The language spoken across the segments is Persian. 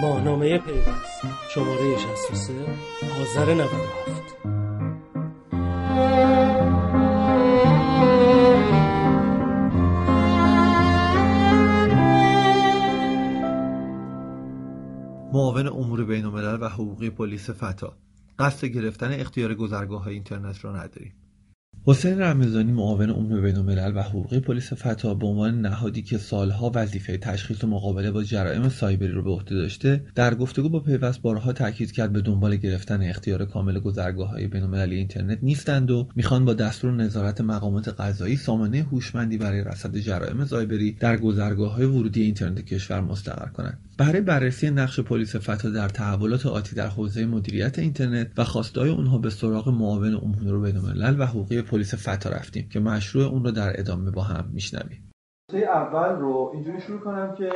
ماهنامه پیوست. شماره 63 آذر 97 معاون امور بین و حقوقی پلیس فتا قصد گرفتن اختیار گذرگاه های اینترنت را نداریم. حسین رمضانی معاون امور بینالملل و حقوقی پلیس فتا به عنوان نهادی که سالها وظیفه تشخیص و مقابله با جرائم سایبری رو به عهده داشته در گفتگو با پیوست بارها تاکید کرد به دنبال گرفتن اختیار کامل گذرگاه های بینالمللی اینترنت نیستند و می‌خوان با دستور نظارت مقامات قضایی سامانه هوشمندی برای رصد جرائم سایبری در گذرگاه های ورودی اینترنت کشور مستقر کنند. برای بررسی نقش پلیس فتا در تحولات آتی در حوزه مدیریت اینترنت و خواستای اونها به سراغ معاون امور بینالملل و حقوقی پلیس فتا رفتیم که مشروع اون رو در ادامه با هم میشنویم. اول رو اینجوری شروع کنم که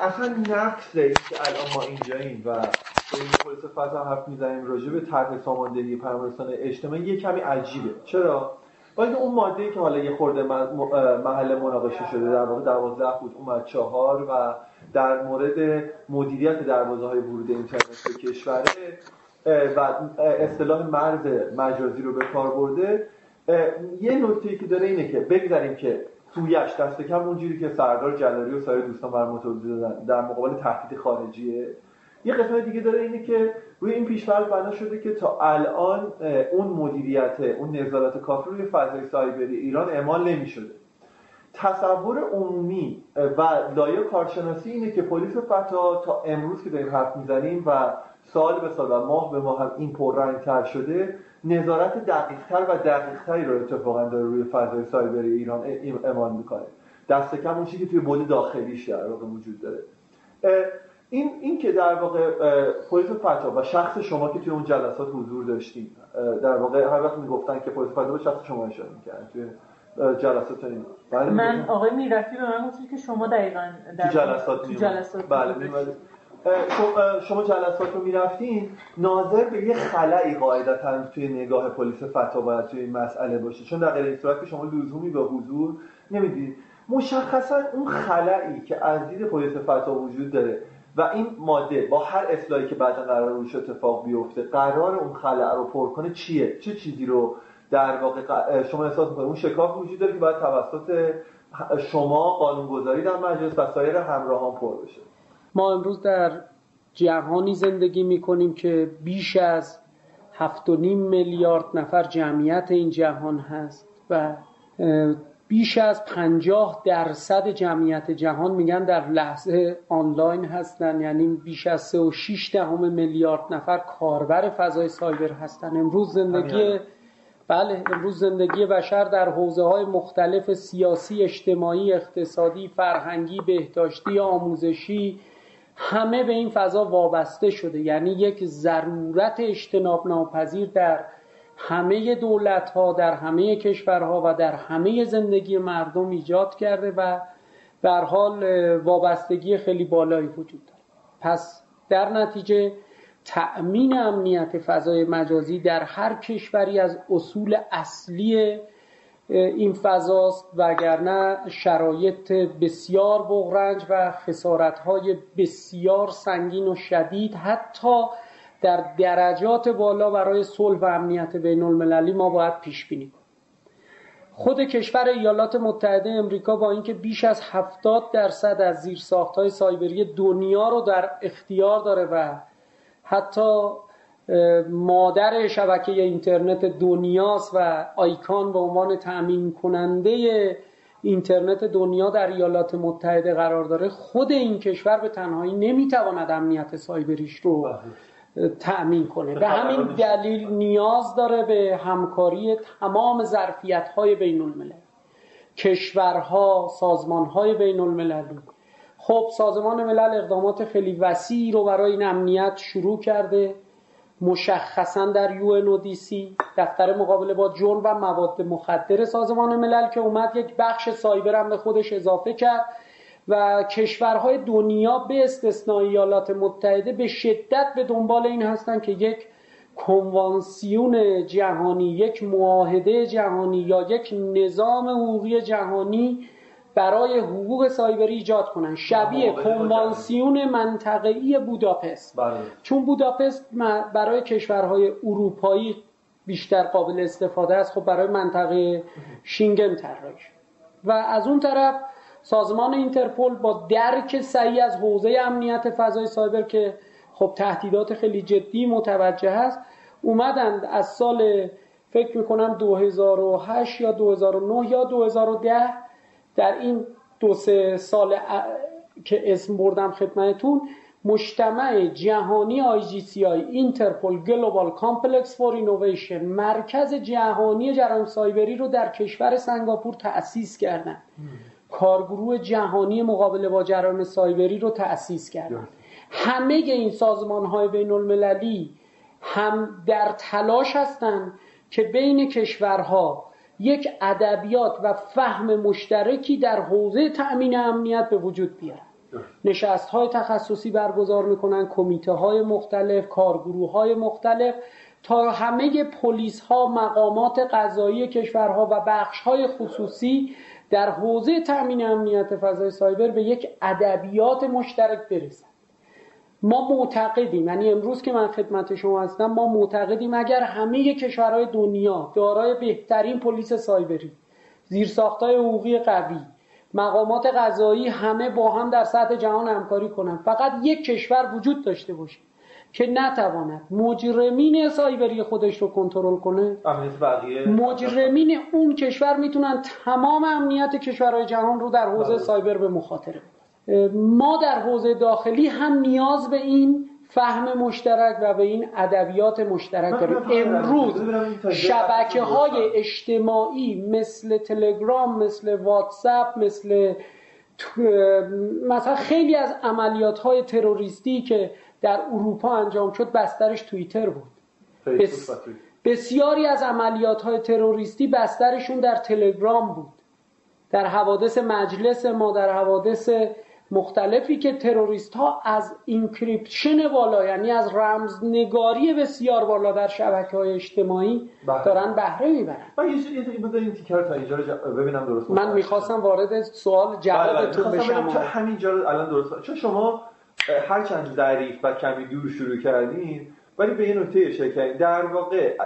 اصلا نقص که الان ما اینجاییم و این پلیس فتا حرف می‌زنیم راجع به طرح ساماندهی پرمرسان اجتماعی یه کمی عجیبه. چرا؟ ولی اون ماده که حالا یه خورده محل مناقشه شده در واقع دوازده بود اومد چهار و در مورد مدیریت دروازه های ورود اینترنت به کشوره و اصطلاح مرز مجازی رو به کار برده. یه نکته که داره اینه که بگذاریم که تویش دست کم اونجوری که سردار جلالی و سایر دوستان بر دادن در مقابل تهدید خارجیه. یه قسمت دیگه داره اینه که روی این پیشفرض بنا شده که تا الان اون مدیریت اون نظارت کافی روی فضای سایبری ایران اعمال نمی‌شده. تصور عمومی و لایه کارشناسی اینه که پلیس فتا تا امروز که داریم حرف می‌زنیم و سال به سال و ماه به ماه هم این پررنگتر شده نظارت دقیقتر و دقیقتری رو اتفاقا داره روی فضای سایبری ایران اعمال می‌کنه. دست کم اون که توی بود داخلیش در واقع وجود داره. این این که در واقع پلیس فتا و شخص شما که توی اون جلسات حضور داشتیم در واقع هر وقت می‌گفتن که پلیس فتا به شخص شما اشاره می‌کردن توی جلسات این. بله من آقای می‌رفتی به من گفتی که شما دقیقا در تو جلسات, تو جلسات بله شما جلسات رو می‌رفتین ناظر به یه خلایی قاعدتا توی نگاه پلیس فتا باید توی این مسئله باشه. چون در غیر صورت که شما لزومی به حضور نمی‌دید مشخصا اون خلایی که از دید پلیس فتا وجود داره و این ماده با هر اصلاحی که بعدا قرار روش اتفاق بیفته قرار اون خلع رو پر کنه چیه؟ چه چیزی رو در واقع شما احساس می‌کنید اون شکاف وجود داره که باید توسط شما قانونگذاری در مجلس و سایر همراهان پر بشه. ما امروز در جهانی زندگی می‌کنیم که بیش از هفت و نیم میلیارد نفر جمعیت این جهان هست و بیش از پنجاه درصد جمعیت جهان میگن در لحظه آنلاین هستن یعنی بیش از سه و شیش دهم میلیارد نفر کاربر فضای سایبر هستن. امروز زندگی بله امروز زندگی بشر در حوزه های مختلف سیاسی اجتماعی اقتصادی فرهنگی بهداشتی آموزشی همه به این فضا وابسته شده. یعنی یک ضرورت اجتناب ناپذیر در همه دولت ها در همه کشورها و در همه زندگی مردم ایجاد کرده و در حال وابستگی خیلی بالایی وجود داره. پس در نتیجه تأمین امنیت فضای مجازی در هر کشوری از اصول اصلی این فضاست وگرنه شرایط بسیار بغرنج و خسارتهای بسیار سنگین و شدید. حتی در درجات بالا برای صلح و امنیت بین المللی ما باید پیش بینیم خود کشور ایالات متحده امریکا با اینکه بیش از 70 درصد از زیرساختهای سایبری دنیا رو در اختیار داره و حتی مادر شبکه اینترنت دنیاست و آیکان به عنوان تأمین کننده اینترنت دنیا در ایالات متحده قرار داره خود این کشور به تنهایی نمی‌تواند امنیت سایبریش رو تأمین کنه. به همین دلیل نیاز داره به همکاری تمام ظرفیت های بین الملل کشورها سازمان های بین المللی خب سازمان ملل اقدامات خیلی وسیعی رو برای این امنیت شروع کرده مشخصا در یو دفتر مقابله با جرم و مواد مخدر سازمان ملل که اومد یک بخش سایبر هم به خودش اضافه کرد و کشورهای دنیا به استثنای ایالات متحده به شدت به دنبال این هستند که یک کنوانسیون جهانی یک معاهده جهانی یا یک نظام حقوقی جهانی برای حقوق سایبری ایجاد کنن. شبیه کنوانسیون منطقه‌ای بوداپست. بله. چون بوداپست برای کشورهای اروپایی بیشتر قابل استفاده است خب برای منطقه شینگن طراحی. و از اون طرف سازمان اینترپل با درک صحیح از حوزه امنیت فضای سایبر که خب تهدیدات خیلی جدی متوجه هست اومدند از سال فکر می‌کنم 2008 یا 2009 یا 2010 در این دو سه سال که اسم بردم خدمتون مجتمع جهانی آی Interpol Global Complex for Innovation مرکز جهانی جرایم سایبری رو در کشور سنگاپور تأسیس کردن. کارگروه جهانی مقابله با جرایم سایبری رو تأسیس کردن. همه این سازمان های بین المللی هم در تلاش هستند که بین کشورها یک ادبیات و فهم مشترکی در حوزه تأمین امنیت به وجود بیارن. نشست های تخصصی برگزار می‌کنن کمیته های مختلف کارگروه های مختلف تا همه پلیس ها مقامات قضایی کشورها و بخش های خصوصی در حوزه تأمین امنیت فضای سایبر به یک ادبیات مشترک برسن. ما معتقدیم یعنی امروز که من خدمت شما هستم ما معتقدیم اگر همه کشورهای دنیا دارای بهترین پلیس سایبری زیرساختهای حقوقی قوی مقامات قضایی همه با هم در سطح جهان همکاری کنند فقط یک کشور وجود داشته باشه که نتواند مجرمین سایبری خودش رو کنترل کنه مجرمین اون کشور می‌تونن تمام امنیت کشورهای جهان رو در حوزه بله. سایبر به مخاطره ما در حوزه داخلی هم نیاز به این فهم مشترک و به این ادبیات مشترک داریم. امروز شبکه های اجتماعی مثل تلگرام مثل واتساپ مثل مثلا خیلی از عملیات های تروریستی که در اروپا انجام شد بسترش توییتر بود. بسیاری از عملیات های تروریستی بسترشون در تلگرام بود. در حوادث مجلس ما در حوادث مختلفی که تروریست ها از اینکریپشن بالا یعنی از رمزنگاری بسیار بالا در شبکه های اجتماعی بله. دارن بهره می‌برن من یه چیزی تا اینجا رو ببینم درست من می‌خواستم وارد سوال جوابتون بله، بله. بشم همینجا رو الان درست چون شما هرچند ظریف و کمی دور شروع کردین ولی به این نکته اشاره کردین در واقع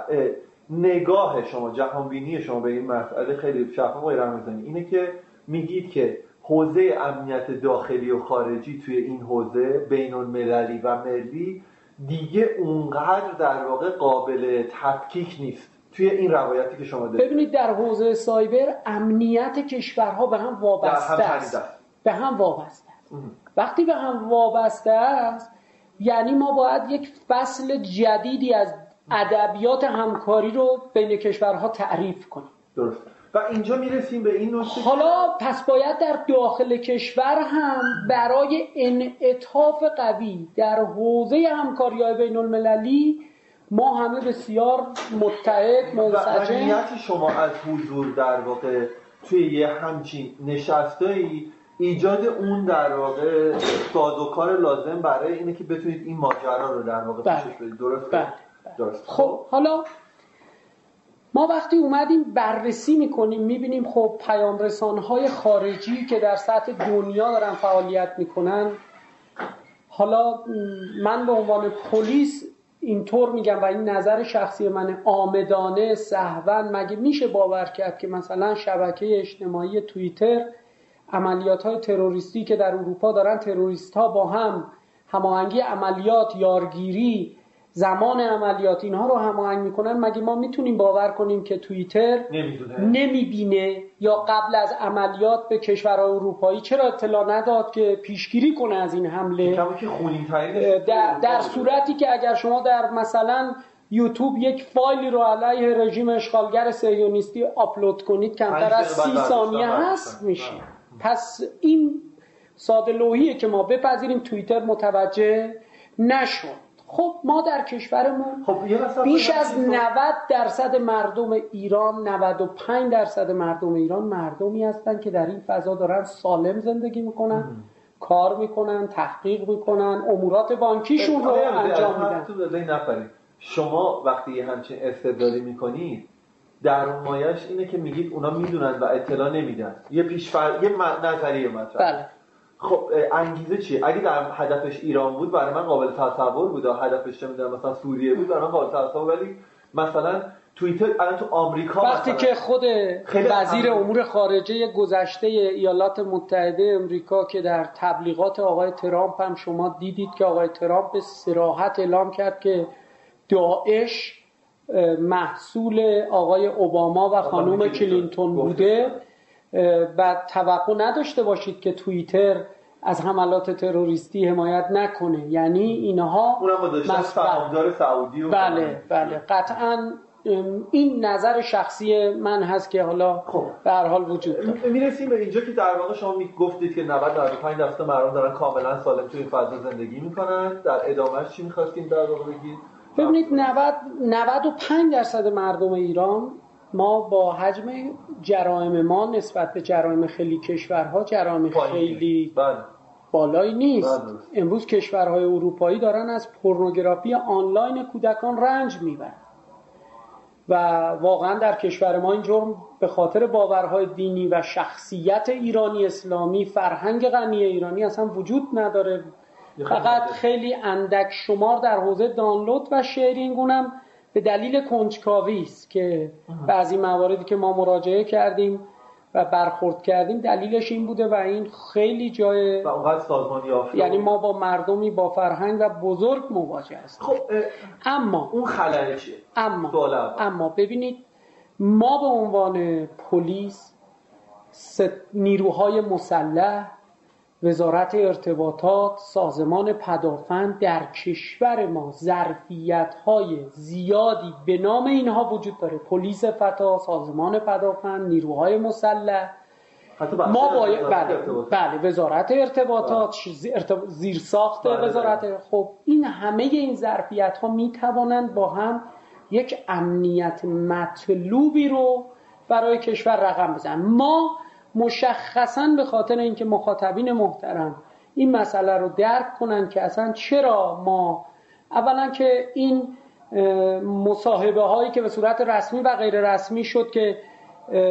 نگاه شما جهانبینی شما به این مسئله خیلی شفاف و اینه که میگید که حوزه امنیت داخلی و خارجی توی این حوزه بین المللی و ملی دیگه اونقدر در واقع قابل تفکیک نیست. توی این روایتی که شما دارید. ببینید در حوزه سایبر امنیت کشورها به هم وابسته است. به هم وابسته است. وقتی به هم وابسته است یعنی ما باید یک فصل جدیدی از ادبیات همکاری رو بین کشورها تعریف کنیم. درست. و اینجا می‌رسیم به این نکته حالا پس باید در داخل کشور هم برای انعطاف قوی در حوزه همکاری های بین المللی ما همه بسیار متحد منسجم و شما از حضور در واقع توی یه همچین نشستایی ایجاد اون در واقع کار لازم برای اینه که بتونید این ماجرا رو در واقع بله. پیشش بدید درست بله. درست خب حالا ما وقتی اومدیم بررسی می‌کنیم می‌بینیم خب پیام های خارجی که در سطح دنیا دارن فعالیت می‌کنن. حالا من به عنوان پلیس اینطور میگم و این نظر شخصی من آمدانه سهون مگه میشه باور کرد که مثلا شبکه اجتماعی توییتر عملیات های تروریستی که در اروپا دارن تروریست ها با هم هماهنگی عملیات یارگیری زمان عملیات اینها رو هماهنگ می‌کنن. مگه ما می‌تونیم باور کنیم که توییتر نمی‌بینه یا قبل از عملیات به کشورهای اروپایی چرا اطلاع نداد که پیشگیری کنه از این حمله؟ در, در صورتی که اگر شما در مثلا یوتیوب یک فایلی رو علیه رژیم اشغالگر سیونیستی آپلود کنید کمتر از سی ثانیه هست میشه پس این ساده لوحیه که ما بپذیریم توییتر متوجه نشد. خب ما در کشورمون خب بیش از 90 درصد مردم ایران 95 درصد مردم ایران مردمی هستن که در این فضا دارن سالم زندگی می‌کنن کار می‌کنن تحقیق می‌کنن امورات بانکیشون رو انجام میدن. شما وقتی همچین استدلالی می‌کنید در مایش اینه که میگید اونا می‌دونن و اطلاع نمیدن. یه پیش یه نظریه مطرح. بله. خب انگیزه چیه؟ اگه در هدفش ایران بود برای من قابل تصور بود. هدفش نمی‌دونم مثلا سوریه بود برای من قابل تصور ولی مثلا توییتر الان تو آمریکا وقتی که خود وزیر امور خارجه گذشته ایالات متحده امریکا که در تبلیغات آقای ترامپ هم شما دیدید که آقای ترامپ به سراحت اعلام کرد که داعش محصول آقای اوباما و خانوم کلینتون بوده. و توقع نداشته باشید که توییتر از حملات تروریستی حمایت نکنه. یعنی اینها اونم سعودی و بله بله. قطعا این نظر شخصی من هست که حالا خب. به هر حال وجود داره. می‌رسیم به اینجا که در واقع شما گفتید که 90 95 درصد مردم دارن کاملا سالم توی فضا زندگی می‌کنن. در ادامهش چی می‌خواستیم در واقع بگید؟ ببینید 90 95 درصد مردم ایران ما با حجم جرائم ما نسبت به جرائم خیلی کشورها جرائم خیلی بله. بالایی نیست. بله. امروز کشورهای اروپایی دارن از پورنوگرافی آنلاین کودکان رنج می‌برن. و واقعا در کشور ما این جرم به خاطر باورهای دینی و شخصیت ایرانی اسلامی فرهنگ غنی ایرانی اصلا وجود نداره. فقط خیلی اندک شمار در حوزه دانلود و شیرینگ اونم به دلیل کنجکاوی است که بعضی مواردی که ما مراجعه کردیم و برخورد کردیم دلیلش این بوده و این خیلی جای و سازمان یعنی ما با مردمی با فرهنگ و بزرگ مواجه هستیم. خب اما اون خلل چیه؟ اما اما ببینید ما به عنوان پلیس نیروهای مسلح وزارت ارتباطات سازمان پدافند در کشور ما ظرفیت های زیادی به نام اینها وجود داره پلیس فتا سازمان پدافند نیروهای مسلح ما باید بله, بله وزارت ارتباطات بله. زیرساخت بله. وزارت خب این همه این ظرفیت ها می توانند با هم یک امنیت مطلوبی رو برای کشور رقم بزنن ما مشخصا به خاطر اینکه مخاطبین محترم این مسئله رو درک کنن که اصلا چرا ما اولا که این مصاحبه هایی که به صورت رسمی و غیر رسمی شد که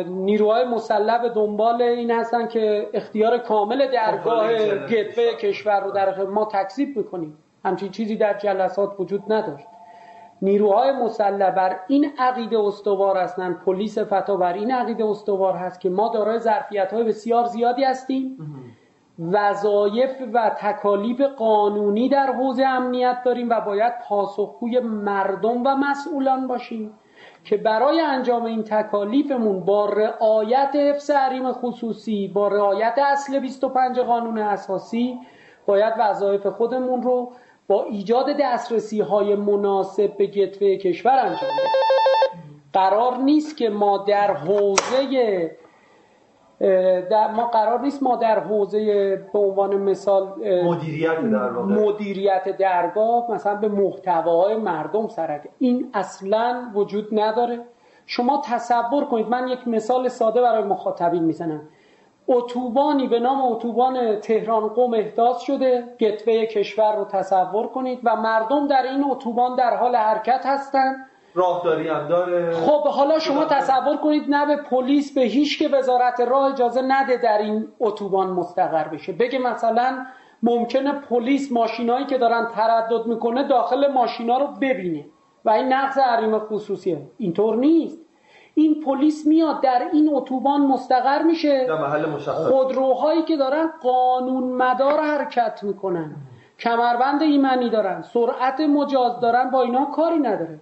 نیروهای مسلح به دنبال این هستن که اختیار کامل درگاه گتوه کشور رو در ما تکذیب می‌کنیم همچین چیزی در جلسات وجود نداشت. نیروهای مسلح بر این عقیده استوار هستند. پلیس فتا بر این عقیده استوار هست که ما دارای ظرفیت های بسیار زیادی هستیم. وظایف و تکالیف قانونی در حوزه امنیت داریم و باید پاسخگوی مردم و مسئولان باشیم که برای انجام این تکالیفمون با رعایت حفظ حریم خصوصی با رعایت اصل 25 قانون اساسی باید وظایف خودمون رو با ایجاد دسترسی های مناسب به گتوه کشور انجام قرار نیست که ما در حوزه در ما قرار نیست ما در حوزه به عنوان مثال مدیریت در مدیریت درگاه مثلا به محتواهای مردم سرک این اصلا وجود نداره. شما تصور کنید من یک مثال ساده برای مخاطبین می‌زنم. اتوبانی به نام اتوبان تهران قم احداث شده. گتوه کشور رو تصور کنید و مردم در این اتوبان در حال حرکت هستند راهداری هم داره. خب حالا شما تصور کنید نه به پلیس به هیچ که وزارت راه اجازه نده در این اتوبان مستقر بشه. بگه مثلا ممکنه پلیس ماشینایی که دارن تردد می‌کنه داخل ماشینا رو ببینه. و این نقض حریم خصوصیه. اینطور نیست. این پلیس میاد در این اتوبان مستقر میشه. در محل مشخص. خودروهایی که دارن قانون مدار حرکت می‌کنن. کمربند ایمنی دارن. سرعت مجاز دارن. با اینا کاری نداره.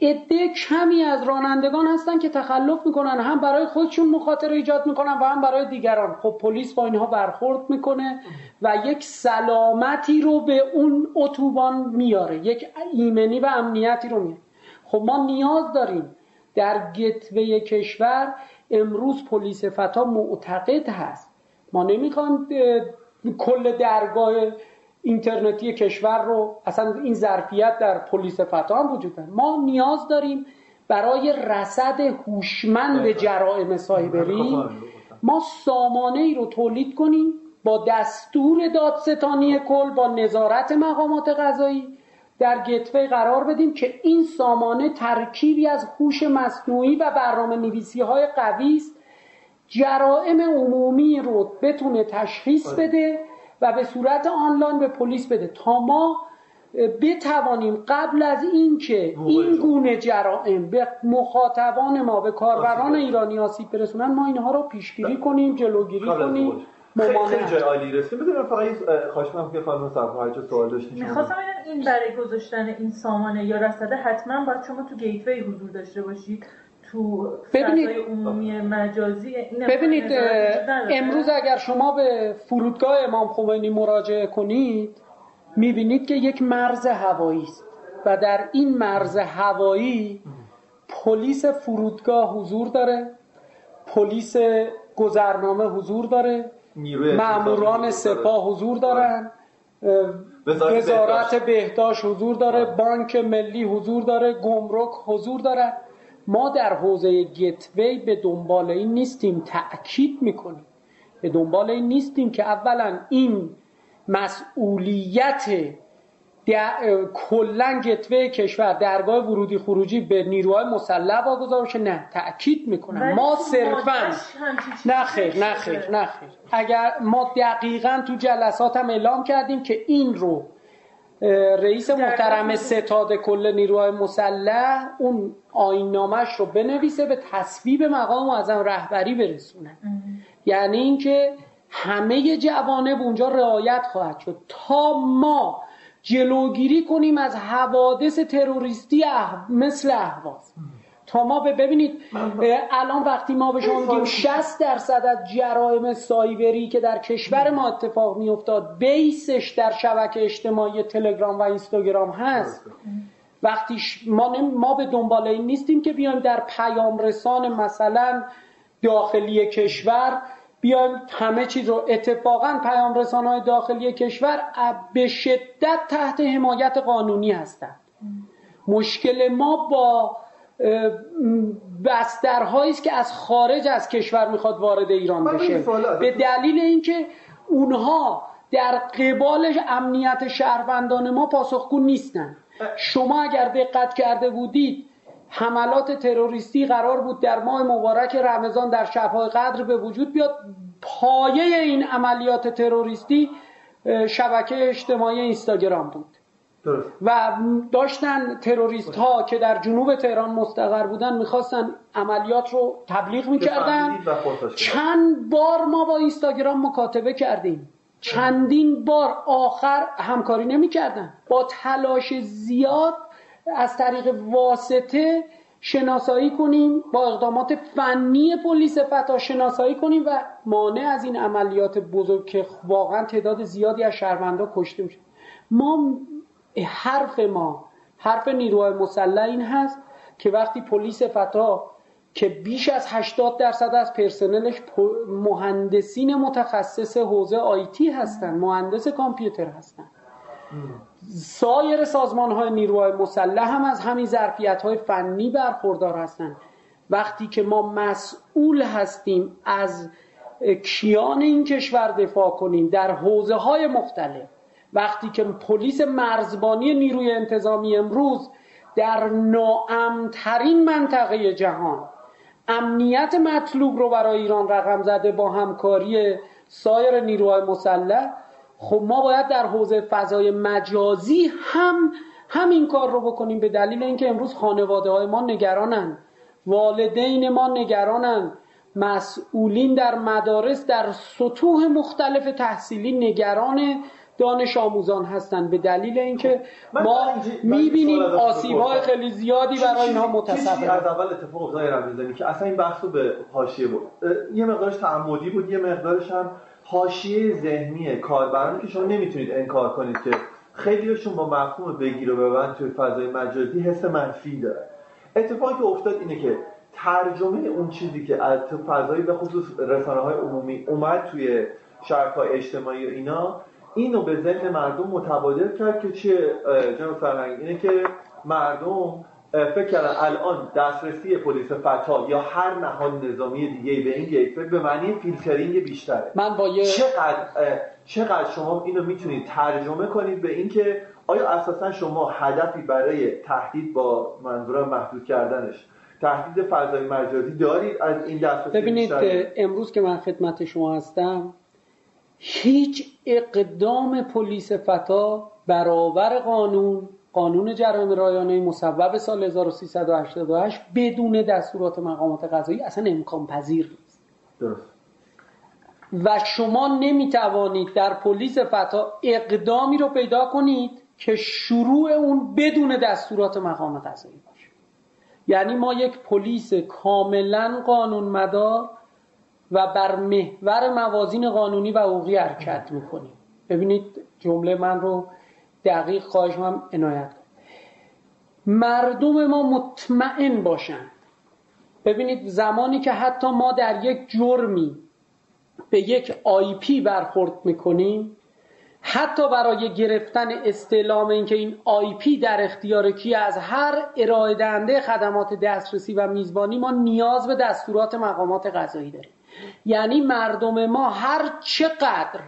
عده کمی از رانندگان هستن که تخلف می‌کنن. هم برای خودشون مخاطره ایجاد می‌کنن و هم برای دیگران. خب پلیس با اینها برخورد می‌کنه و یک سلامتی رو به اون اتوبان میاره. یک ایمنی و امنیتی رو میاره. خب ما نیاز داریم در گتوه کشور امروز پلیس فتا معتقد هست. ما نمی‌خوام کل درگاه اینترنتی کشور رو اصلا این ظرفیت در پلیس فتا هم وجود داره. ما نیاز داریم برای رصد هوشمند جرائم سایبری ما سامانه ای رو تولید کنیم با دستور دادستانی کل با نظارت مقامات قضایی در گتوی قرار بدیم که این سامانه ترکیبی از هوش مصنوعی و برنامه نویسی های قوی است. جرائم عمومی رو بتونه تشخیص آره. بده و به صورت آنلاین به پلیس بده. تا ما بتوانیم قبل از اینکه این گونه جرائم به مخاطبان ما به کاربران ایرانی آسیب برسونن ما اینها رو پیشگیری کنیم جلوگیری کنیم. خیلی جای عالی رسیم بدونم فقط خواهش کنم که خانم صفحه هر سوال داشتین شما می‌خواستم ببینم این برای گذاشتن این سامانه یا رصده حتما باید شما تو گیتوی حضور داشته باشید. تو ببینید- عمومی مجازی این ببینید؟ امروز اگر شما به فرودگاه امام خمینی مراجعه کنید می‌بینید که یک مرز هوایی است و در این مرز هوایی پلیس فرودگاه حضور داره پلیس گذرنامه حضور داره نیروی ماموران سپاه حضور دارن. وزارت وزارت بهداشت. حضور داره. بانک ملی حضور داره. گمرک حضور داره. ما در حوزه گتوی به دنبال این نیستیم. تأکید می‌کنیم. به دنبال این نیستیم که اولا این مسئولیت در- کلا گتوه کشور درگاه ورودی خروجی به نیروهای مسلح واگذار بشه نه تأکید می‌کنم. ما صرفا نه خیر نه. خیر نه خیر. اگر ما دقیقا تو جلسات هم اعلام کردیم که این رو رئیس محترم ستاد کل نیروهای مسلح اون آینامش رو بنویسه به تصویب مقام معظم رهبری برسونه. یعنی اینکه همه جوانب اونجا رعایت خواهد شد. تا ما جلوگیری کنیم از حوادث تروریستی اح... مثل اهواز تا ما ببینید الان وقتی ما به شما میگیم 60 درصد از جرائم سایبری که در کشور ما اتفاق میافتاد بیسش در شبکه اجتماعی تلگرام و اینستاگرام هست. وقتی ما, ما به دنبال این نیستیم که بیایم در پیام رسان مثلا داخلی کشور بیایم همه چیز رو. اتفاقا پیام رسان های داخلی کشور به شدت تحت حمایت قانونی هستند. مشکل ما با بسترهایی است که از خارج از کشور می‌خواد وارد ایران من بشه. به دلیل اینکه اونها در قبال امنیت شهروندان ما پاسخگو نیستن. شما اگر دقت کرده بودید حملات تروریستی قرار بود در ماه مبارک رمضان در شبهای قدر به وجود بیاد. پایه این عملیات تروریستی شبکه اجتماعی اینستاگرام بود. درست. و داشتن تروریست ها که در جنوب تهران مستقر بودن می‌خواستن عملیات رو تبلیغ می‌کردن. چند بار ما با اینستاگرام مکاتبه کردیم. چندین بار آخر همکاری نمی‌کردن. با تلاش زیاد از طریق واسطه شناسایی کنیم با اقدامات فنی پلیس فتا شناسایی کنیم و مانع از این عملیات بزرگ که واقعا تعداد زیادی از شهروندا کشته میشه. ما حرف ما حرف نیروهای مسلح این هست که وقتی پلیس فتا که بیش از 80 درصد از پرسنلش مهندسین متخصص حوزه آیتی هستن مهندس کامپیوتر هستن. سایر سازمان های نیروهای مسلح هم از همین ظرفیت های فنی برخوردار هستند. وقتی که ما مسئول هستیم از کیان این کشور دفاع کنیم در حوزه های مختلف وقتی که پلیس مرزبانی نیروی انتظامی امروز در ناامترین منطقه جهان امنیت مطلوب رو برای ایران رقم زده با همکاری سایر نیروهای مسلح خب ما باید در حوزه فضای مجازی هم همین کار رو بکنیم به دلیل اینکه امروز خانواده های ما نگرانن. والدین ما نگرانن. مسئولین در مدارس در سطوح مختلف تحصیلی نگران دانش آموزان هستند به دلیل اینکه من- ما می‌بینیم سوال ازتون آسیب های بپرسم. خیلی زیادی برای اینها چیزی از متصور اول اتفاق افتاد که اصلا این بحث رو به حاشیه اه، یه مقدارش تعمدی بود یه مقدارش هم حاشیه ذهنی کاربرانی که شما نمی‌تونید انکار کنید که خیلیشون با مفهوم بگیر و ببند توی فضای مجازی حس منفی داره. اتفاقی که افتاد اینه که ترجمه اون چیزی که از فضایی به خصوص رسانه های عمومی اومد توی شبکه‌های اجتماعی و اینا اینو به ذهن مردم متبادر کرد که چیه جناب فرهنگ؟ اینه که مردم فکر کردن الان دسترسی پلیس فتا یا هر نهاد نظامی دیگه به این گیتوی به معنی فیلترینگ بیشتره. من با یه چقدر چقدر شما اینو می‌تونید ترجمه کنید به اینکه آیا اساسا شما هدفی برای تهدید با منظورم محدود کردنش تهدید فضای مجازی دارید از این دسترسی ببینید امروز که من خدمت شما هستم هیچ اقدام پلیس فتا برابر قانون قانون جرایم رایانه مصوب سال 1388 بدون دستورات مقامات قضایی اصلا امکان پذیر نیست. درست. و شما نمی‌توانید در پلیس فتا اقدامی رو پیدا کنید که شروع اون بدون دستورات مقام قضایی باشه. یعنی ما یک پلیس کاملا قانون مدار و بر محور موازین قانونی و حقوقی حرکت می‌کنیم. ببینید جمله من رو دقیق خواهشم عنایت مردم ما مطمئن باشند ببینید زمانی که حتی ما در یک جرمی به یک IP برخورد می‌کنیم حتی برای گرفتن استعلام اینکه این IP در اختیار کی از هر ارائه دهنده خدمات دسترسی و میزبانی ما نیاز به دستورات مقامات قضایی داریم. یعنی مردم ما هر چقدر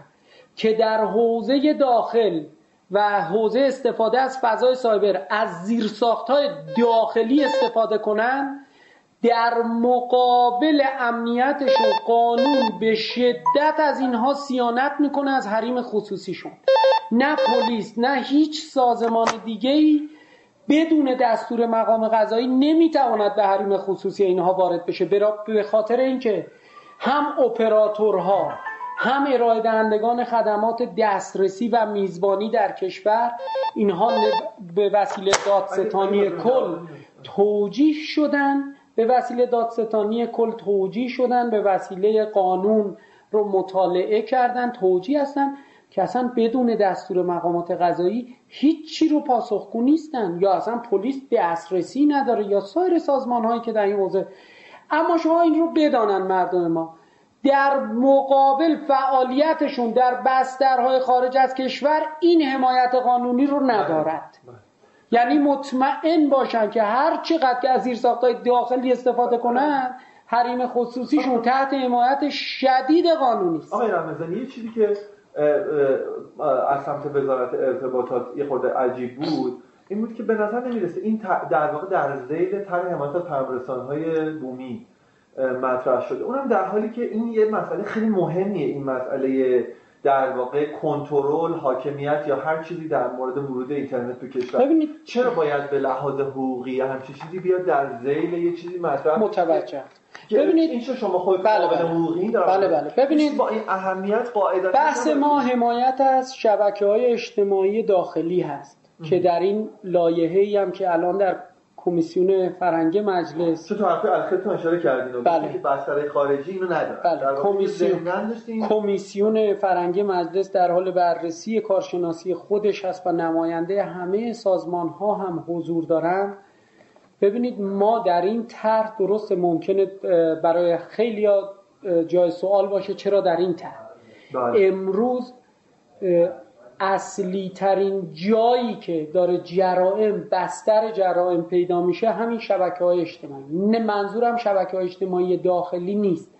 که در حوزه داخل و حوزه استفاده از فضای سایبر از زیرساخت های داخلی استفاده کنن در مقابل امنیتشون قانون به شدت از اینها سیانت می‌کنه از حریم خصوصیشون. نه پلیس نه هیچ سازمان دیگه ای بدون دستور مقام قضایی نمی‌تواند به حریم خصوصی اینها وارد بشه به خاطر اینکه هم اپراتورها هم ارائه دهندگان خدمات دسترسی و میزبانی در کشور اینها به وسیله دادستانی کل توجیه شدن به وسیله دادستانی کل توجیه شدن به وسیله قانون رو مطالعه کردن توجیه هستن که اصلا بدون دستور مقامات قضایی هیچی رو پاسخگو نیستن یا اصلا پلیس دسترسی نداره یا سایر سازمان هایی که در این حوزه. اما شما این رو بدانن مردم ما. در مقابل فعالیتشون در بسترهای خارج از کشور این حمایت قانونی رو ندارد. یعنی مطمئن باشن که هر چقدر که از زیرساختهای داخلی استفاده کنن حریم خصوصیشون تحت حمایت شدید قانونی است. آقای رمزانی یه چیزی که از سمت وزارت ارتباطات یه خورده عجیب بود این بود که به نظر نمی‌رسه این در واقع در زیل طرح حمایت از های بومی. مطرح شده. اونم در حالی که این یه مسئله خیلی مهمیه این مسئله در واقع کنترل حاکمیت یا هر چیزی در مورد ورود اینترنت تو کشور. ببینید چرا باید به لحاظ حقوقی همچین چیزی بیاد در ذیل یه چیزی مطرح متوجه. ببینید این شما خود بله بله. حقوقی بله بله. ببینید با این اهمیت قاعدتا بحث ما حمایت از شبکه های اجتماعی داخلی هست که در این لایحه‌ای هم که الان در کمیسیون فرنگ مجلس چه تو حرف الخطتون اشاره کردین بله. که بستر خارجی اینو نداره بله. کمیسیون کمیسیون فرنگ مجلس در حال بررسی کارشناسی خودش هست و نماینده همه سازمان ها هم حضور دارن ببینید ما در این طرح درست ممکنه برای خیلی جای سوال باشه چرا در این طرح بله. امروز اصلی ترین جایی که داره جرائم بستر جرائم پیدا میشه همین شبکه های اجتماعی. نه منظورم شبکه های اجتماعی داخلی نیست.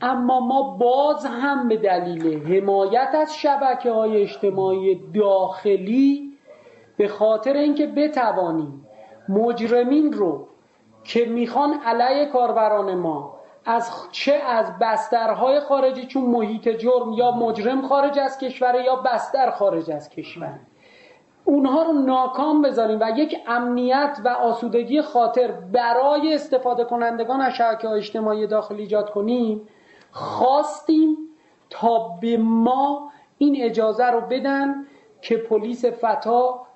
اما ما باز هم به دلیل حمایت از شبکه های اجتماعی داخلی به خاطر اینکه بتوانیم مجرمین رو که می‌خوان علیه کاربران ما از چه از بسترهای خارجی چون محیط جرم یا مجرم خارج از کشور یا بستر خارج از کشور. اونها رو ناکام بذاریم و یک امنیت و آسودگی خاطر برای استفاده کنندگان از شبکه اجتماعی داخل ایجاد کنیم. خواستیم تا به ما این اجازه رو بدن که پلیس فتا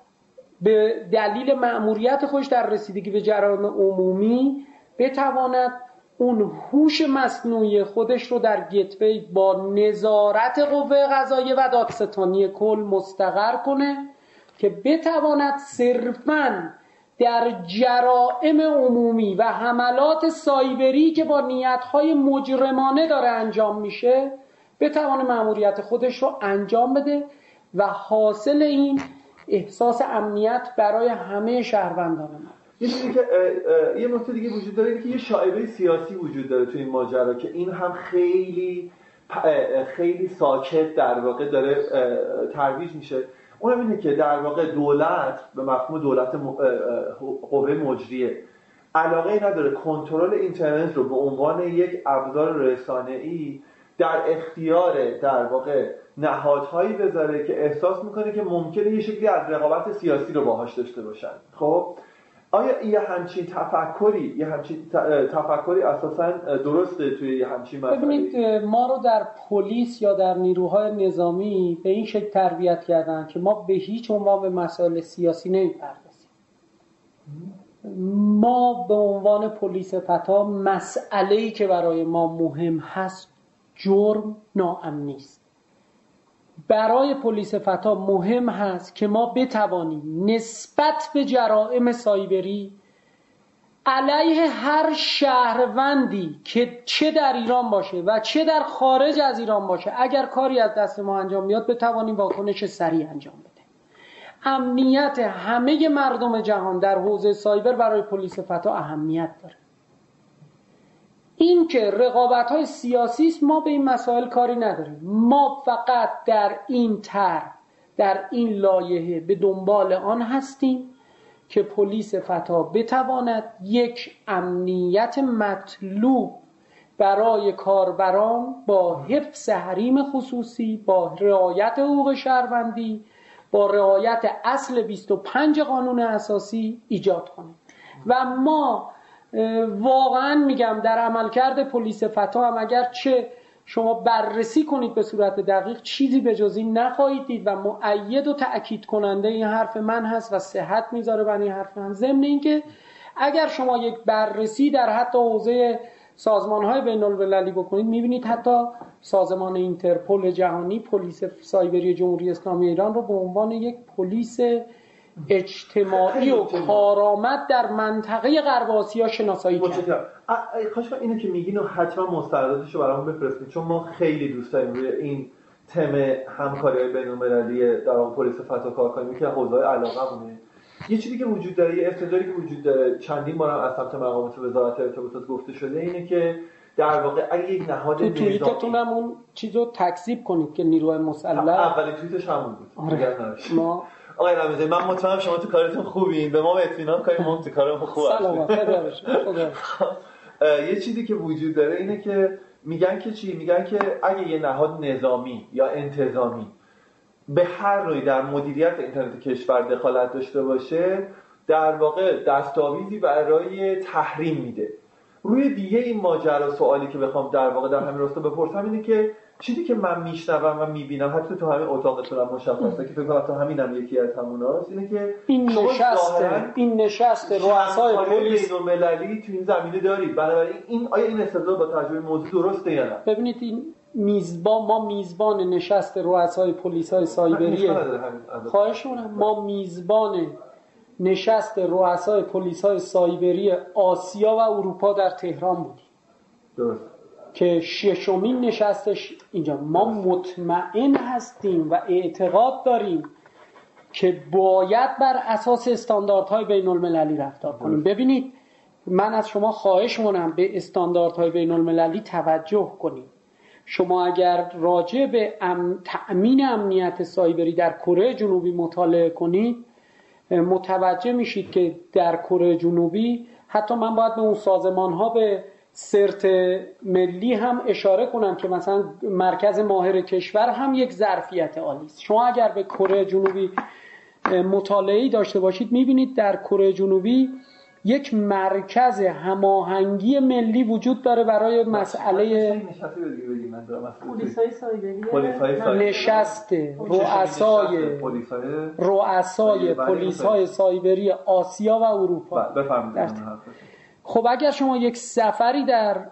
به دلیل مأموریت خوش در رسیدگی به جرایم عمومی بتواند اون هوش مصنوعی خودش رو در گتوی با نظارت قوه قضاییه و دادستانی کل مستقر کنه که بتواند صرفا در جرائم عمومی و حملات سایبری که با نیتهای مجرمانه داره انجام میشه بتوانه مأموریت خودش رو انجام بده و حاصل این احساس امنیت برای همه شهروندان ما. یه که یه نکته دیگه وجود داره که یه شایبه سیاسی وجود داره تو این ماجرا که این هم خیلی خیلی ساکت در واقع داره ترویج میشه. اونم اینه که در واقع دولت به مفهوم دولت قوه مجریه علاقه نداره. کنترل اینترنت رو به عنوان یک ابزار رسانه‌ای در اختیار در واقع نهادهایی بذاره که احساس می‌کنه که ممکنه یه شکلی از رقابت سیاسی رو باهاش داشته باشن. خب؟ آیا یه همچین تفکری یه همچین تفکری اساسا درسته توی یه همچین مسئله ببینید ما رو در پلیس یا در نیروهای نظامی به این شکل تربیت کردن که ما به هیچ عنوان به مسائل سیاسی نمی‌پردازیم. ما به عنوان پلیس فتا مسئله که برای ما مهم هست جرم ناامنی است. برای پلیس فتا مهم هست که ما بتوانیم نسبت به جرائم سایبری علیه هر شهروندی که چه در ایران باشه و چه در خارج از ایران باشه اگر کاری از دست ما انجام میاد بتوانیم واکنش سریع انجام بدیم. امنیت همه مردم جهان در حوزه سایبر برای پلیس فتا اهمیت داره. این که رقابت های سیاسی است ما به این مسائل کاری نداریم. ما فقط در این تر در این لایحه به دنبال آن هستیم که پلیس فتا بتواند یک امنیت مطلوب برای کاربران با حفظ حریم خصوصی با رعایت حقوق شهروندی با رعایت اصل 25 قانون اساسی ایجاد کنه و ما واقعا میگم در عملکرد پلیس فتا هم اگر چه شما بررسی کنید به صورت دقیق چیزی به جز این نخواهید دید و معید و تأکید کننده این حرف من هست و صحت می‌ذاره بر این حرف من. ضمن اینکه اگر شما یک بررسی در حتی حوزه سازمان های بین المللی بکنید می‌بینید حتی سازمان اینترپل جهانی پلیس سایبری جمهوری اسلامی ایران رو به عنوان یک پلیس اجتماعی و کارآمد در منطقه غرب آسیا شناسایی کرد. خواهش اینو که میگین و حتما مستنداتش رو برامون بفرستید چون ما خیلی دوست داریم روی این تم همکاری های بین المللی در واقع پلیس فتا کار کنیم که حوزه علاقه مونه. یه چیزی که وجود داره یه افتضاحی که وجود داره چندین بارم از سمت مقامات وزارت ارتباطات گفته شده اینه که در واقع اگه یک نهاد تو توییتتون هم اون چیزو تکذیب کنید که نیروی مسلح اولین توییتش همون بود. آره. ما آقای رمزی من مطمئنم شما تو کارتون خوبین. به ما اطمینان کنید ما تو کارمون خوب یه چیزی که وجود داره اینه که میگن که چی؟ میگن که اگه یه نهاد نظامی یا انتظامی به هر روی در مدیریت اینترنت کشور دخالت داشته باشه در واقع دستاویزی برای تحریم میده. روی دیگه این ماجرا سوالی که بخوام در واقع در همین راستا بپرسم اینه که چیزی که من میشنوم و می‌بینم حتی تو همین اتاقتون هم مشخصه که فکر کنم همین همینم یکی از هموناست اینه که این نشست این نشست رؤسای پلیس. مللی تو این زمینه دارید. بنابراین این آیا این استدلال با تجربه موضوع درسته یا نه؟ ببینید این میزبان ما میزبان نشست رؤسای پلیس های سایبری خواهش ما میزبان نشست رؤسای پلیس های سایبری آسیا و اروپا در تهران بودیم. درست که ششمین نشستش اینجا. ما مطمئن هستیم و اعتقاد داریم که باید بر اساس استانداردهای بین المللی رفتار کنیم. ببینید من از شما خواهش مونم به استانداردهای بین المللی توجه کنید شما اگر راجع به تأمین امنیت سایبری در کره جنوبی مطالعه کنید متوجه میشید که در کره جنوبی حتی من باید به اون سازمان ها به سرت ملی هم اشاره کنم که مثلا مرکز ماهر کشور هم یک ظرفیت عالی است. شما اگر به کره جنوبی مطالعه داشته باشید می‌بینید در کره جنوبی یک مرکز هماهنگی ملی وجود داره برای مسئله نشست رؤسای رؤسای پلیس های سایبری آسیا و اروپا. بله، خب اگر شما یک سفری در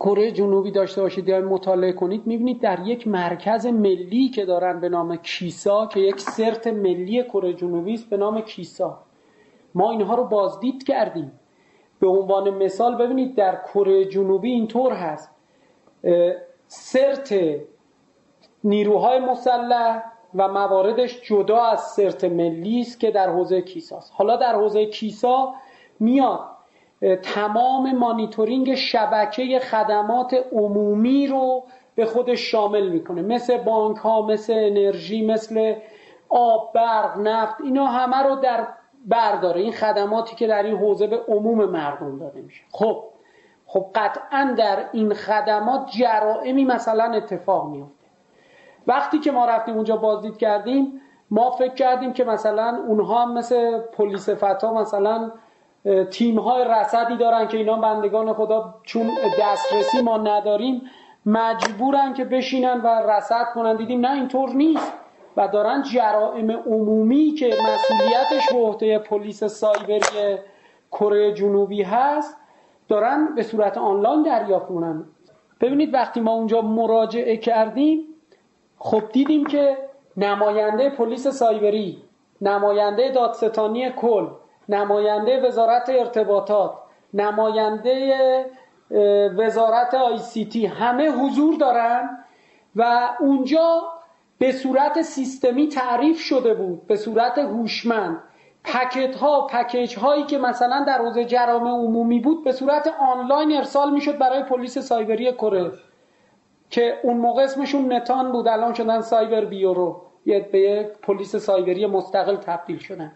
کره جنوبی داشته باشید یا مطالعه کنید می‌بینید در یک مرکز ملی که دارن به نام کیسا که یک سرت ملی کره جنوبی است به نام کیسا. ما اینها رو بازدید کردیم. به عنوان مثال ببینید در کره جنوبی اینطور هست. سرت نیروهای مسلح و مواردش جدا از سرت ملی است که در حوزه کیساست. حالا در حوزه کیسا میاد تمام مانیتورینگ شبکه خدمات عمومی رو به خودش شامل می‌کنه. مثل بانک ها مثل انرژی مثل آب برق نفت اینا همه رو در برداره. این خدماتی که در این حوزه به عموم مردم داده میشه. خب خب قطعا در این خدمات جرائمی مثلا اتفاق میفته وقتی که ما رفتیم اونجا بازدید کردیم ما فکر کردیم که مثلا اونها هم مثل پلیس فتا مثلا تیم های رسدی دارن که اینا بندگان خدا چون دسترسی ما نداریم مجبورن که بشینن و رسد کنن. دیدیم نه اینطور نیست. و دارن جرائم عمومی که مسئولیتش به عهده پلیس سایبری کره جنوبی هست دارن به صورت آنلاین دریافت کنن ببینید وقتی ما اونجا مراجعه کردیم خب دیدیم که نماینده پلیس سایبری نماینده دادستانی کل نماینده وزارت ارتباطات نماینده وزارت آی سی تی همه حضور دارن و اونجا به صورت سیستمی تعریف شده بود به صورت هوشمند. پکت ها پکیج هایی که مثلا در حوزه جرام عمومی بود به صورت آنلاین ارسال می‌شد برای پلیس سایبری کره که اون موقع اسمشون نتان بود الان شدن سایبر بیورو. یه به پلیس سایبری مستقل تبدیل شدن.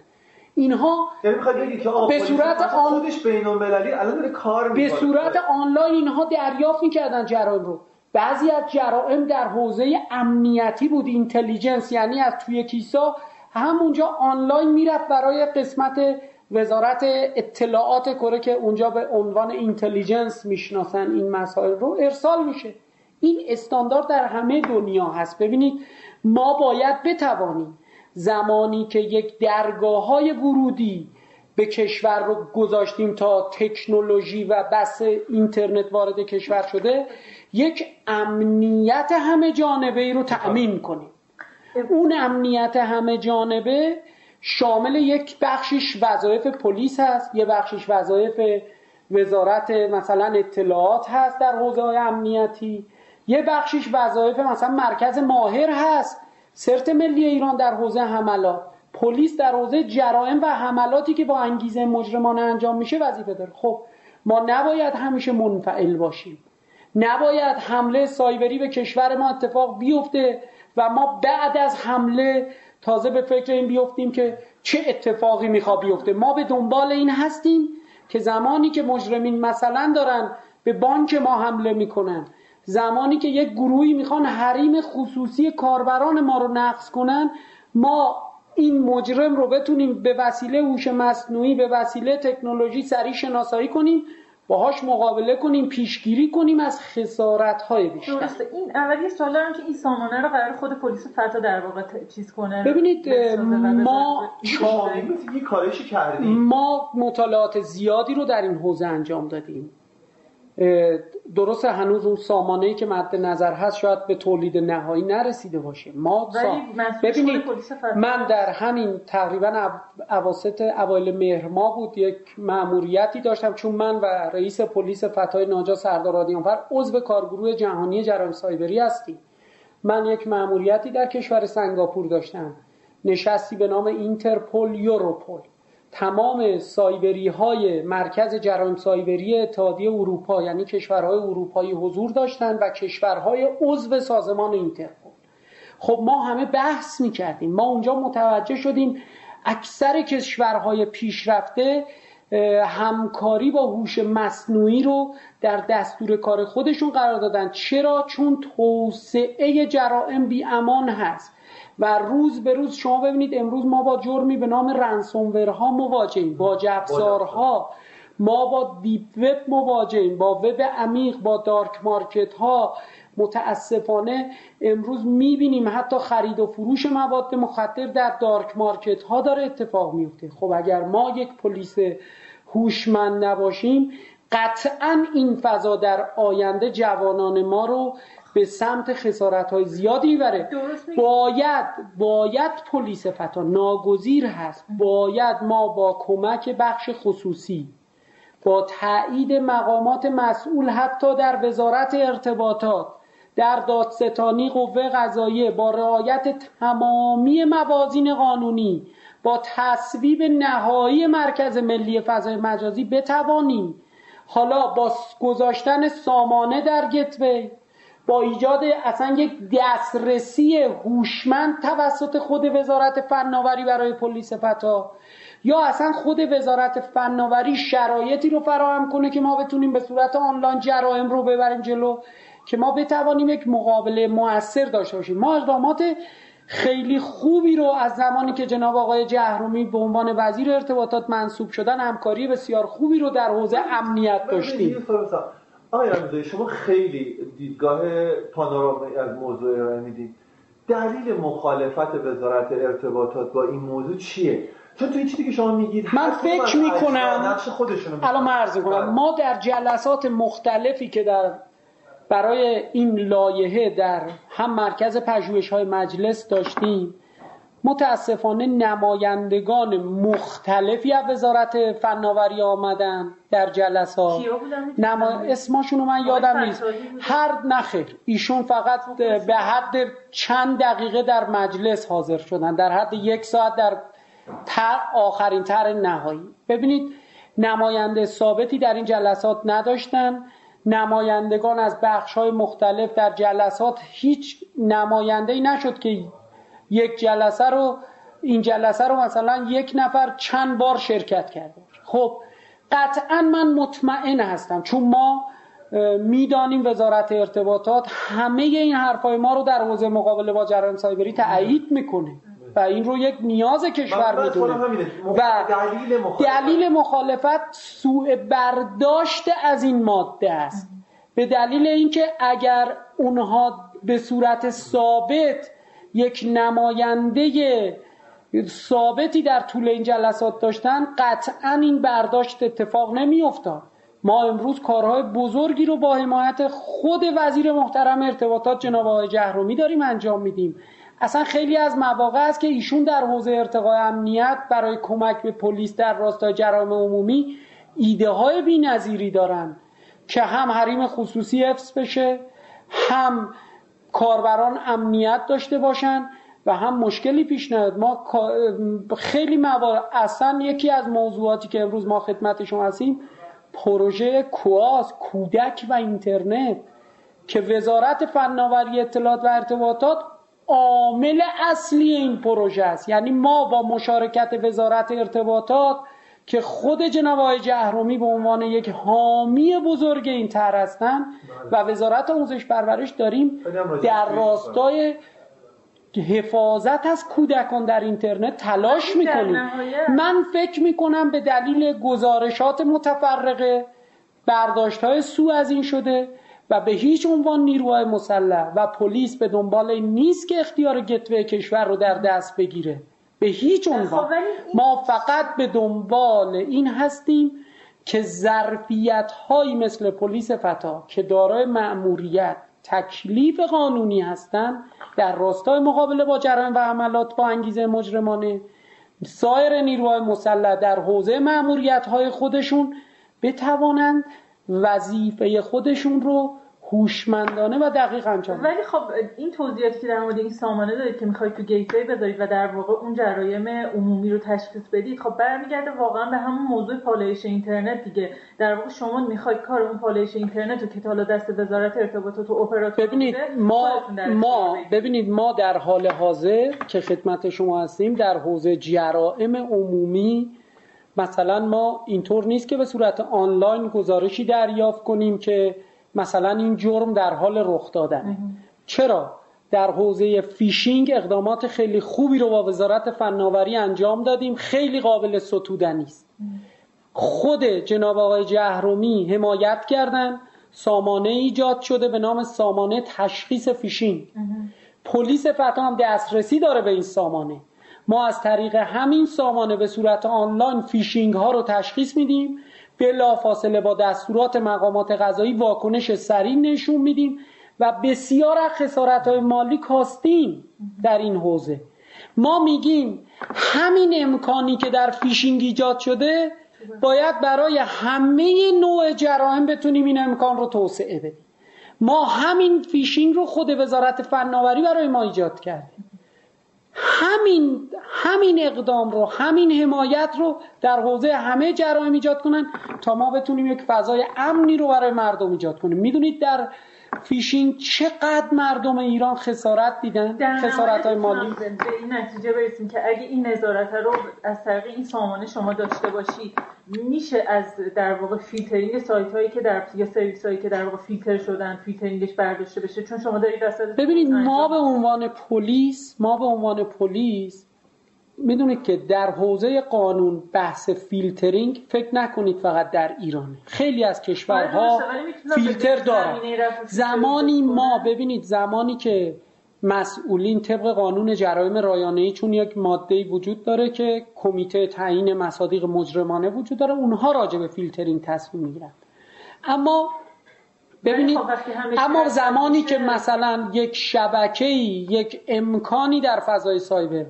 اینها یعنی که به صورت آن... خودش بین المللی الان داره کار به صورت آنلاین اینها دریافت می‌کردن جرایم رو. بعضی از جرائم در حوزه امنیتی بود intelligence یعنی از توی کیسا. همونجا آنلاین می‌رفت برای قسمت وزارت اطلاعات کره که اونجا به عنوان intelligence می‌شناسن این مسائل رو ارسال میشه. این استاندارد در همه دنیا هست. ببینید ما باید بتوانیم زمانی که یک درگاه های ورودی به کشور رو گذاشتیم تا تکنولوژی و بس اینترنت وارد کشور شده یک امنیت همه جانبه ای رو تأمین کنیم. اون امنیت همه جانبه شامل یک بخشش وظایف پلیس هست یه بخشش وظایف وزارت مثلا اطلاعات هست در حوزه امنیتی یه بخشش وظایف مثلا مرکز ماهر هست. سرت ملی ایران در حوزه حملات پلیس در حوزه جرائم و حملاتی که با انگیزه مجرمانه انجام میشه وظیفه داره. خب ما نباید همیشه منفعل باشیم. نباید حمله سایبری به کشور ما اتفاق بیفته و ما بعد از حمله تازه به فکر این بیفتیم که چه اتفاقی می‌خواد بیفته. ما به دنبال این هستیم که زمانی که مجرمین مثلا دارن به بانک ما حمله می‌کنن زمانی که یک گروهی می‌خوان حریم خصوصی کاربران ما رو نقض کنن ما این مجرم رو بتونیم به وسیله هوش مصنوعی به وسیله تکنولوژی سریع شناسایی کنیم باهاش مقابله کنیم پیشگیری کنیم از خسارت های بیشتر. درسته. این اولی سوال دارم که این سامانه رو قرار خود پلیس فتا در واقع چیز کنه؟ ببینید ما کردیم. ما مطالعات زیادی رو در این حوزه انجام دادیم. درست هنوز اون سامانه که مد نظر هست شاید به تولید نهایی نرسیده باشه. ما ببینید من در همین تقریبا اواسط اوایل مهر ما بود یک مأموریتی داشتم چون من و رئیس پلیس فتای ناجا سردار هادیانفر عضو کارگروه جهانی جرایم سایبری هستیم. من یک مأموریتی در کشور سنگاپور داشتم. نشستی به نام اینترپول یوروپول. تمام سایبری های مرکز جرایم سایبری اتحادیه اروپا یعنی کشورهای اروپایی حضور داشتند و کشورهای عضو سازمان اینترپل خب ما همه بحث می‌کردیم. ما اونجا متوجه شدیم اکثر کشورهای پیشرفته همکاری با هوش مصنوعی رو در دستور کار خودشون قرار دادن. چرا؟ چون توسعه جرائم بی امان هست. و روز به روز شما ببینید امروز ما با جرمی به نام ransomware ها مواجهیم با باج‌افزارها ما با deep web مواجهیم با وب عمیق با dark market ها متاسفانه امروز می‌بینیم حتی خرید و فروش مواد مخدر در دارک مارکت ها داره اتفاق میفته خب اگر ما یک پلیس هوشمند نباشیم قطعا این فضا در آینده جوانان ما رو به سمت خسارت های زیادی می‌بره. باید باید پلیس فتا ناگزیر هست. باید ما با کمک بخش خصوصی با تایید مقامات مسئول حتی در وزارت ارتباطات در دادستانی قوه قضاییه با رعایت تمامی موازین قانونی با تصویب نهایی مرکز ملی فضای مجازی بتوانیم. حالا با گذاشتن سامانه در گتوی با ایجاد اصلا یک دسترسی هوشمند توسط خود وزارت فناوری برای پلیس فتا. یا اصلا خود وزارت فناوری شرایطی رو فراهم کنه که ما بتونیم به صورت آنلاین جرائم رو ببریم جلو که ما بتوانیم یک مقابله موثر داشته باشیم. ما اقدامات خیلی خوبی رو از زمانی که جناب آقای جهرومی به عنوان وزیر ارتباطات منصوب شدن همکاری بسیار خوبی رو در حوزه امنیت داشتیم. آقای رمزایی شما خیلی دیدگاه پانورامی از موضوع ارائه می‌دید دلیل مخالفت وزارت ارتباطات با این موضوع چیه؟ چون تو چیزی که شما میگید من فکر می‌کنم الان من کنم ما در جلسات مختلفی که در برای این لایحه در هم مرکز پژوهش های مجلس داشتیم متاسفانه نمایندگان مختلفی از وزارت فناوری آمدن در جلسات. نما... اسماشون من یادم نیست. هر نخیر ایشون فقط به حد چند دقیقه در مجلس حاضر شدن. در حد یک ساعت در تر آخرین تر نهایی. ببینید نماینده ثابتی در این جلسات نداشتن. نمایندگان از بخش های مختلف در جلسات هیچ نماینده ای نشد که یک جلسه رو این جلسه رو مثلا یک نفر چند بار شرکت کرده خب قطعا من مطمئن هستم چون ما می‌دانیم وزارت ارتباطات همه این حرفای ما رو در حوزه مقابله با جرایم سایبری تایید می‌کنه. و این رو یک نیاز کشور می‌دونه. و دلیل مخالفت سوء برداشت از این ماده است. به دلیل اینکه اگر اونها به صورت ثابت یک نماینده ثابتی در طول این جلسات داشتن قطعا این برداشت اتفاق نمیافتاد. ما امروز کارهای بزرگی رو با حمایت خود وزیر محترم ارتباطات جناب آقای جهرومی داریم انجام میدیم. اصلا خیلی از مواقع است که ایشون در حوزه ارتقای امنیت برای کمک به پلیس در راستای جرائم عمومی ایده های بی‌نظیری دارن که هم حریم خصوصی حفظ بشه هم کاربران امنیت داشته باشن و هم مشکلی پیش نیاد. ما خیلی موارد اصلا یکی از موضوعاتی که امروز ما خدمت شما هستیم پروژه کواس کودک و اینترنت که وزارت فناوری اطلاعات و ارتباطات عامل اصلی این پروژه است. یعنی ما با مشارکت وزارت ارتباطات که خود جناب آقای جهرومی به عنوان یک حامی بزرگ این طرح هستن و وزارت آموزش پرورش داریم در راستای حفاظت از کودکان در اینترنت تلاش می‌کنیم. من فکر می‌کنم به دلیل گزارشات متفرقه برداشت های سو از این شده و به هیچ عنوان نیروهای مسلح و پلیس به دنبال نیست که اختیار گتوه کشور رو در دست بگیره. به هیچ عنوان. خب، ما فقط به دنبال این هستیم که ظرفیت هایی مثل پلیس فتا که دارای مأموریت تکلیف قانونی هستند در راستای مقابله با جرایم و عملات با انگیزه مجرمانه سایر نیروهای مسلح در حوزه مأموریت های خودشون بتوانند وظیفه خودشون رو هوشمندانه و دقیق انجام ولی خب این توضیحاتی که در مورد این سامانه دارید که می‌خواید تو گیتوی بذارید و در واقع اون جرایم عمومی رو تشخیص بدید خب برمیگرده واقعا به همون موضوع پالایش اینترنت دیگه. در واقع شما می‌خواید کار اون پالایش اینترنت رو که حالا دست وزارت ارتباطات و اپراتور ببینید ما ما ببینید ما در حال حاضر که خدمت شما هستیم در حوزه جرائم عمومی مثلا ما اینطور نیست که به صورت آنلاین گزارشی دریافت کنیم که مثلا این جرم در حال رخ دادن چرا؟ در حوزه فیشینگ اقدامات خیلی خوبی رو با وزارت فناوری انجام دادیم. خیلی قابل ستودنی است خود جناب آقای جهرومی حمایت کردن. سامانه ایجاد شده به نام سامانه تشخیص فیشینگ. پلیس فتا هم دسترسی داره به این سامانه. ما از طریق همین سامانه به صورت آنلاین فیشینگ ها رو تشخیص میدیم. بلا فاصله با دستورات مقامات قضایی واکنش سریع نشون میدیم و بسیار از خسارت های مالی کاستیم در این حوزه. ما میگیم همین امکانی که در فیشینگ ایجاد شده باید برای همه نوع جرائم بتونیم این امکان رو توسعه بدیم. ما همین فیشینگ رو خود وزارت فناوری برای ما ایجاد کردیم. همین همین اقدام رو همین حمایت رو در حوزه همه جرائم ایجاد کنن تا ما بتونیم یک فضای امنی رو برای مردم ایجاد کنیم. می‌دونید در فیشینگ چقدر مردم ایران خسارت دیدن؟ خسارت های مالی. به این نتیجه برسیم که اگه این نظارت رو از طریق این سامانه شما داشته باشید میشه از در واقع فیلترینگ سایت هایی که در یا سرویس هایی که در واقع فیلتر شدن فیلترینگش برداشته بشه؟ چون شما دارید ببینید ما به عنوان پلیس ما به عنوان پلیس می‌دونید که در حوزه قانون بحث فیلترینگ فکر نکنید فقط در ایرانه. خیلی از کشورها آره، فیلتر دارن. زمانی ما ببینید زمانی که مسئولین طبق قانون جرایم رایانه‌ای چون یک ماده وجود داره که کمیته تعیین مصادیق مجرمانه وجود داره اونها راجع به فیلترینگ تصمیم می‌گیرن. اما ببینید خب اما زمانی که مثلا یک شبکه‌ای یک امکانی در فضای سایبر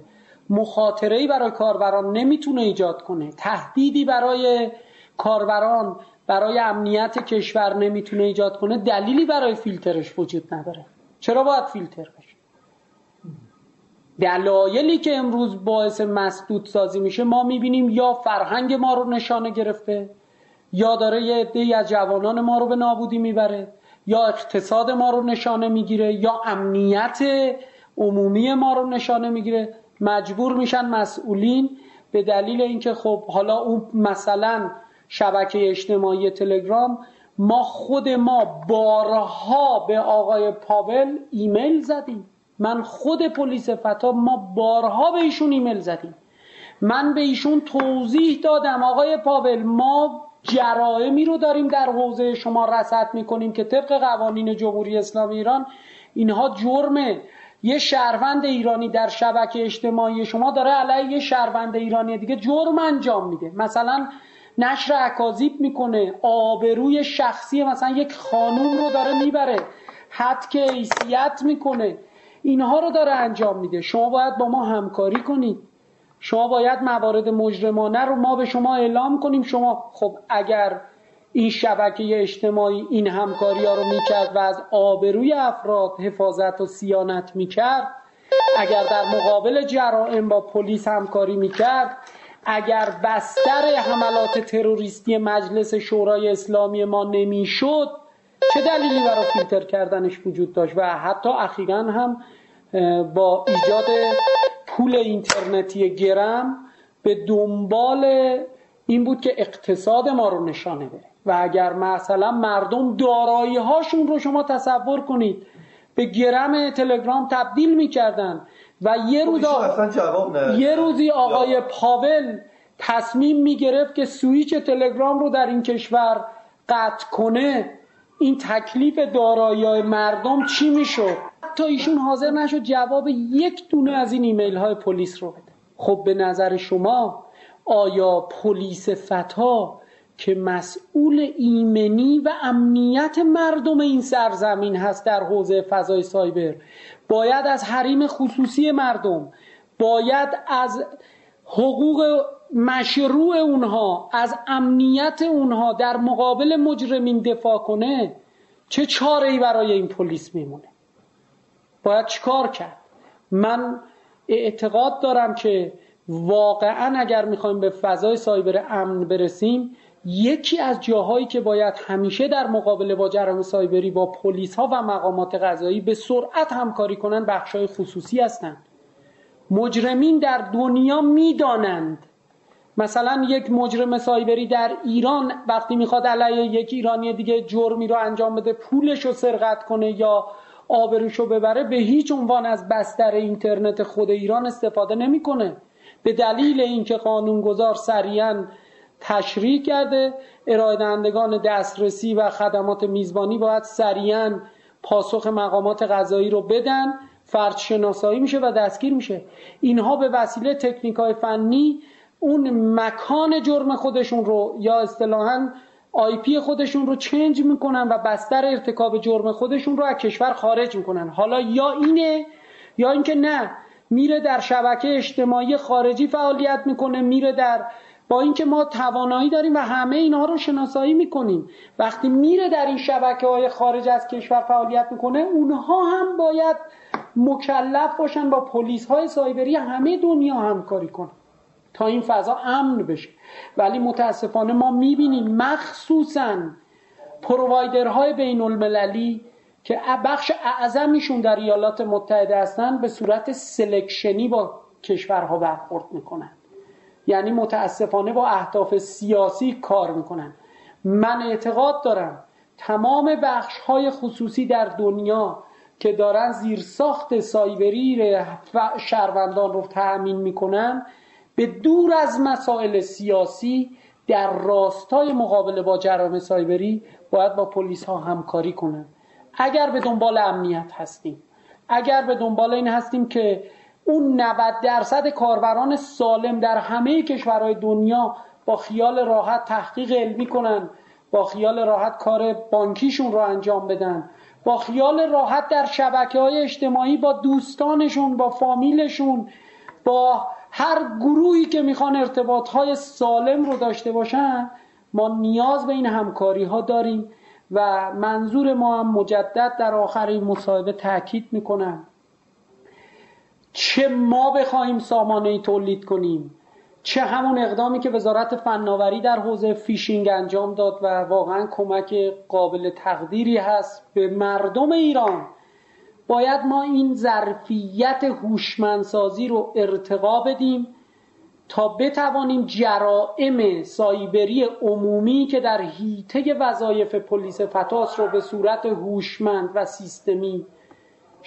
مخاطره برای کاربران نمی‌تونه ایجاد کنه. تهدیدی برای کاربران برای امنیت کشور نمی‌تونه ایجاد کنه. دلیلی برای فیلترش وجود نداره. چرا باید فیلتر بشه؟ دلایلی که امروز باعث مسدود سازی میشه ما می‌بینیم یا فرهنگ ما رو نشانه گرفته یا داره یه عده از جوانان ما رو به نابودی می‌بره یا اقتصاد ما رو نشانه می‌گیره یا امنیت عمومی ما رو نشانه می‌گیره. مجبور میشن مسئولین به دلیل اینکه خب حالا اون مثلا شبکه اجتماعی تلگرام ما خود ما بارها به آقای پاول ایمیل زدیم. من خود پلیس فتا ما بارها به ایشون ایمیل زدیم. من به ایشون توضیح دادم آقای پاول ما جرائمی رو داریم در حوزه شما رصد می‌کنیم که طبق قوانین جمهوری اسلامی ایران اینها جرمه. یه شهروند ایرانی در شبکه اجتماعی شما داره علیه یه شهروند ایرانی دیگه جرم انجام میده. مثلا نشر اکاذیب می‌کنه آبروی شخصی مثلا یک خانوم رو داره می‌بره هتک حیثیت می‌کنه. اینها رو داره انجام میده. شما باید با ما همکاری کنید شما باید موارد مجرمانه رو ما به شما اعلام کنیم. شما خب اگر این شبکه اجتماعی این همکاری ها رو می‌کرد و از آبروی افراد حفاظت و صیانت می‌کرد. اگر در مقابل جرائم با پلیس همکاری می‌کرد اگر بستر حملات تروریستی مجلس شورای اسلامی ما نمی‌شد چه دلیلی برای فیلتر کردنش وجود داشت؟ و حتی اخیرا هم با ایجاد پول اینترنتی گرم به دنبال این بود که اقتصاد ما رو نشانه بده. و اگر مثلا مردم دارایی هاشون رو شما تصور کنید به گرم تلگرام تبدیل می‌کردن و یه روز یه روزی آقای پاول تصمیم می‌گرفت که سویچ تلگرام رو در این کشور قطع کنه. این تکلیف دارایی مردم چی می‌شد؟ تا ایشون حاضر نشد جواب یک دونه از این ایمیل های پلیس رو بده. خب به نظر شما آیا پلیس فتا که مسئول ایمنی و امنیت مردم این سرزمین هست در حوزه فضای سایبر. باید از حریم خصوصی مردم باید از حقوق مشروع اونها از امنیت اونها در مقابل مجرمین دفاع کنه چه چاره ای برای این پلیس میمونه؟ باید چیکار کرد؟ من اعتقاد دارم که واقعا اگر می‌خوایم به فضای سایبر امن برسیم یکی از جاهایی که باید همیشه در مقابله با جرم سایبری با پلیس ها و مقامات قضایی به سرعت همکاری کنند بخش های خصوصی هستند. مجرمین در دنیا می‌دانند. مثلا یک مجرم سایبری در ایران وقتی می‌خواد علیه یک ایرانی دیگه جرمی رو انجام بده پولش رو سرقت کنه یا آبروش رو ببره به هیچ عنوان از بستر اینترنت خود ایران استفاده نمی‌کنه. به دلیل اینکه قانونگذار سریعا تشریح کرده. ارائه دهندگان دسترسی و خدمات میزبانی باید سریعا پاسخ مقامات غذایی رو بدن. فرد شناسایی میشه و دستگیر میشه. اینها به وسیله تکنیک های فنی اون مکان جرم خودشون رو یا اصطلاحا آی پی خودشون رو چنج می‌کنن و بستر ارتکاب جرم خودشون رو از کشور خارج می‌کنن. حالا یا اینه یا اینکه نه میره در شبکه اجتماعی خارجی فعالیت می‌کنه میره در با اینکه ما توانایی داریم و همه اینها رو شناسایی می‌کنیم. وقتی میره در این شبکه های خارج از کشور فعالیت می‌کنه اونها هم باید مکلف باشن با پلیس های سایبری همه دنیا همکاری کنن تا این فضا امن بشه. ولی متاسفانه ما می‌بینیم مخصوصا پرووایدرهای بین المللی که بخش اعظمیشون در ایالات متحده هستن به صورت سلکشنی با کشورها برخورد می‌کنن. یعنی متاسفانه با اهداف سیاسی کار می‌کنن. من اعتقاد دارم تمام بخش های خصوصی در دنیا که دارن زیر ساخت سایبری شهروندان رو تأمین می‌کنن به دور از مسائل سیاسی در راستای مقابله با جرائم سایبری باید با پلیس ها همکاری کنن. اگر به دنبال امنیت هستیم اگر به دنبال این هستیم که اون 90 درصد کاربران سالم در همه کشورهای دنیا با خیال راحت تحقیق علمی کنن با خیال راحت کار بانکیشون رو انجام بدن با خیال راحت در شبکه های اجتماعی با دوستانشون با فامیلشون با هر گروهی که می‌خوان ارتباط های سالم رو داشته باشن ما نیاز به این همکاری ها داریم و منظور ما هم مجدد در آخر این مصاحبه تاکید می‌کنم. چه ما بخواهیم سامانه تولید کنیم؟ چه همون اقدامی که وزارت فناوری در حوزه فیشینگ انجام داد و واقعا کمک قابل تقدیری هست به مردم ایران؟ باید ما این ظرفیت هوشمندسازی رو ارتقا بدیم تا بتوانیم جرائم سایبری عمومی که در حیطه وظایف پلیس فتاس رو به صورت هوشمند و سیستمی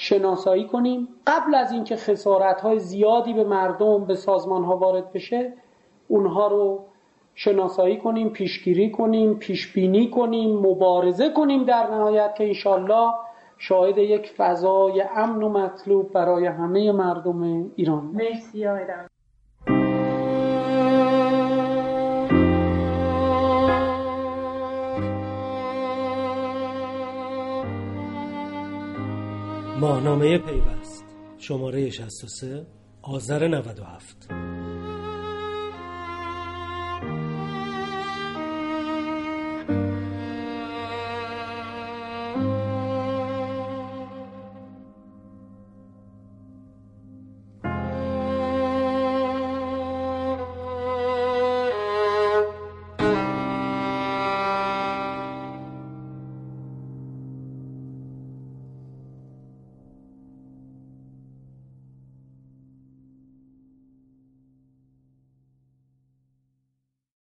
شناسایی کنیم. قبل از اینکه خسارت های زیادی به مردم به سازمان ها وارد بشه اونها رو شناسایی کنیم پیشگیری کنیم پیشبینی کنیم مبارزه کنیم در نهایت که انشالله شاهد یک فضای امن و مطلوب برای همه مردم ایران. مرسی ماهنامه پیوست. شماره 63 آذر 97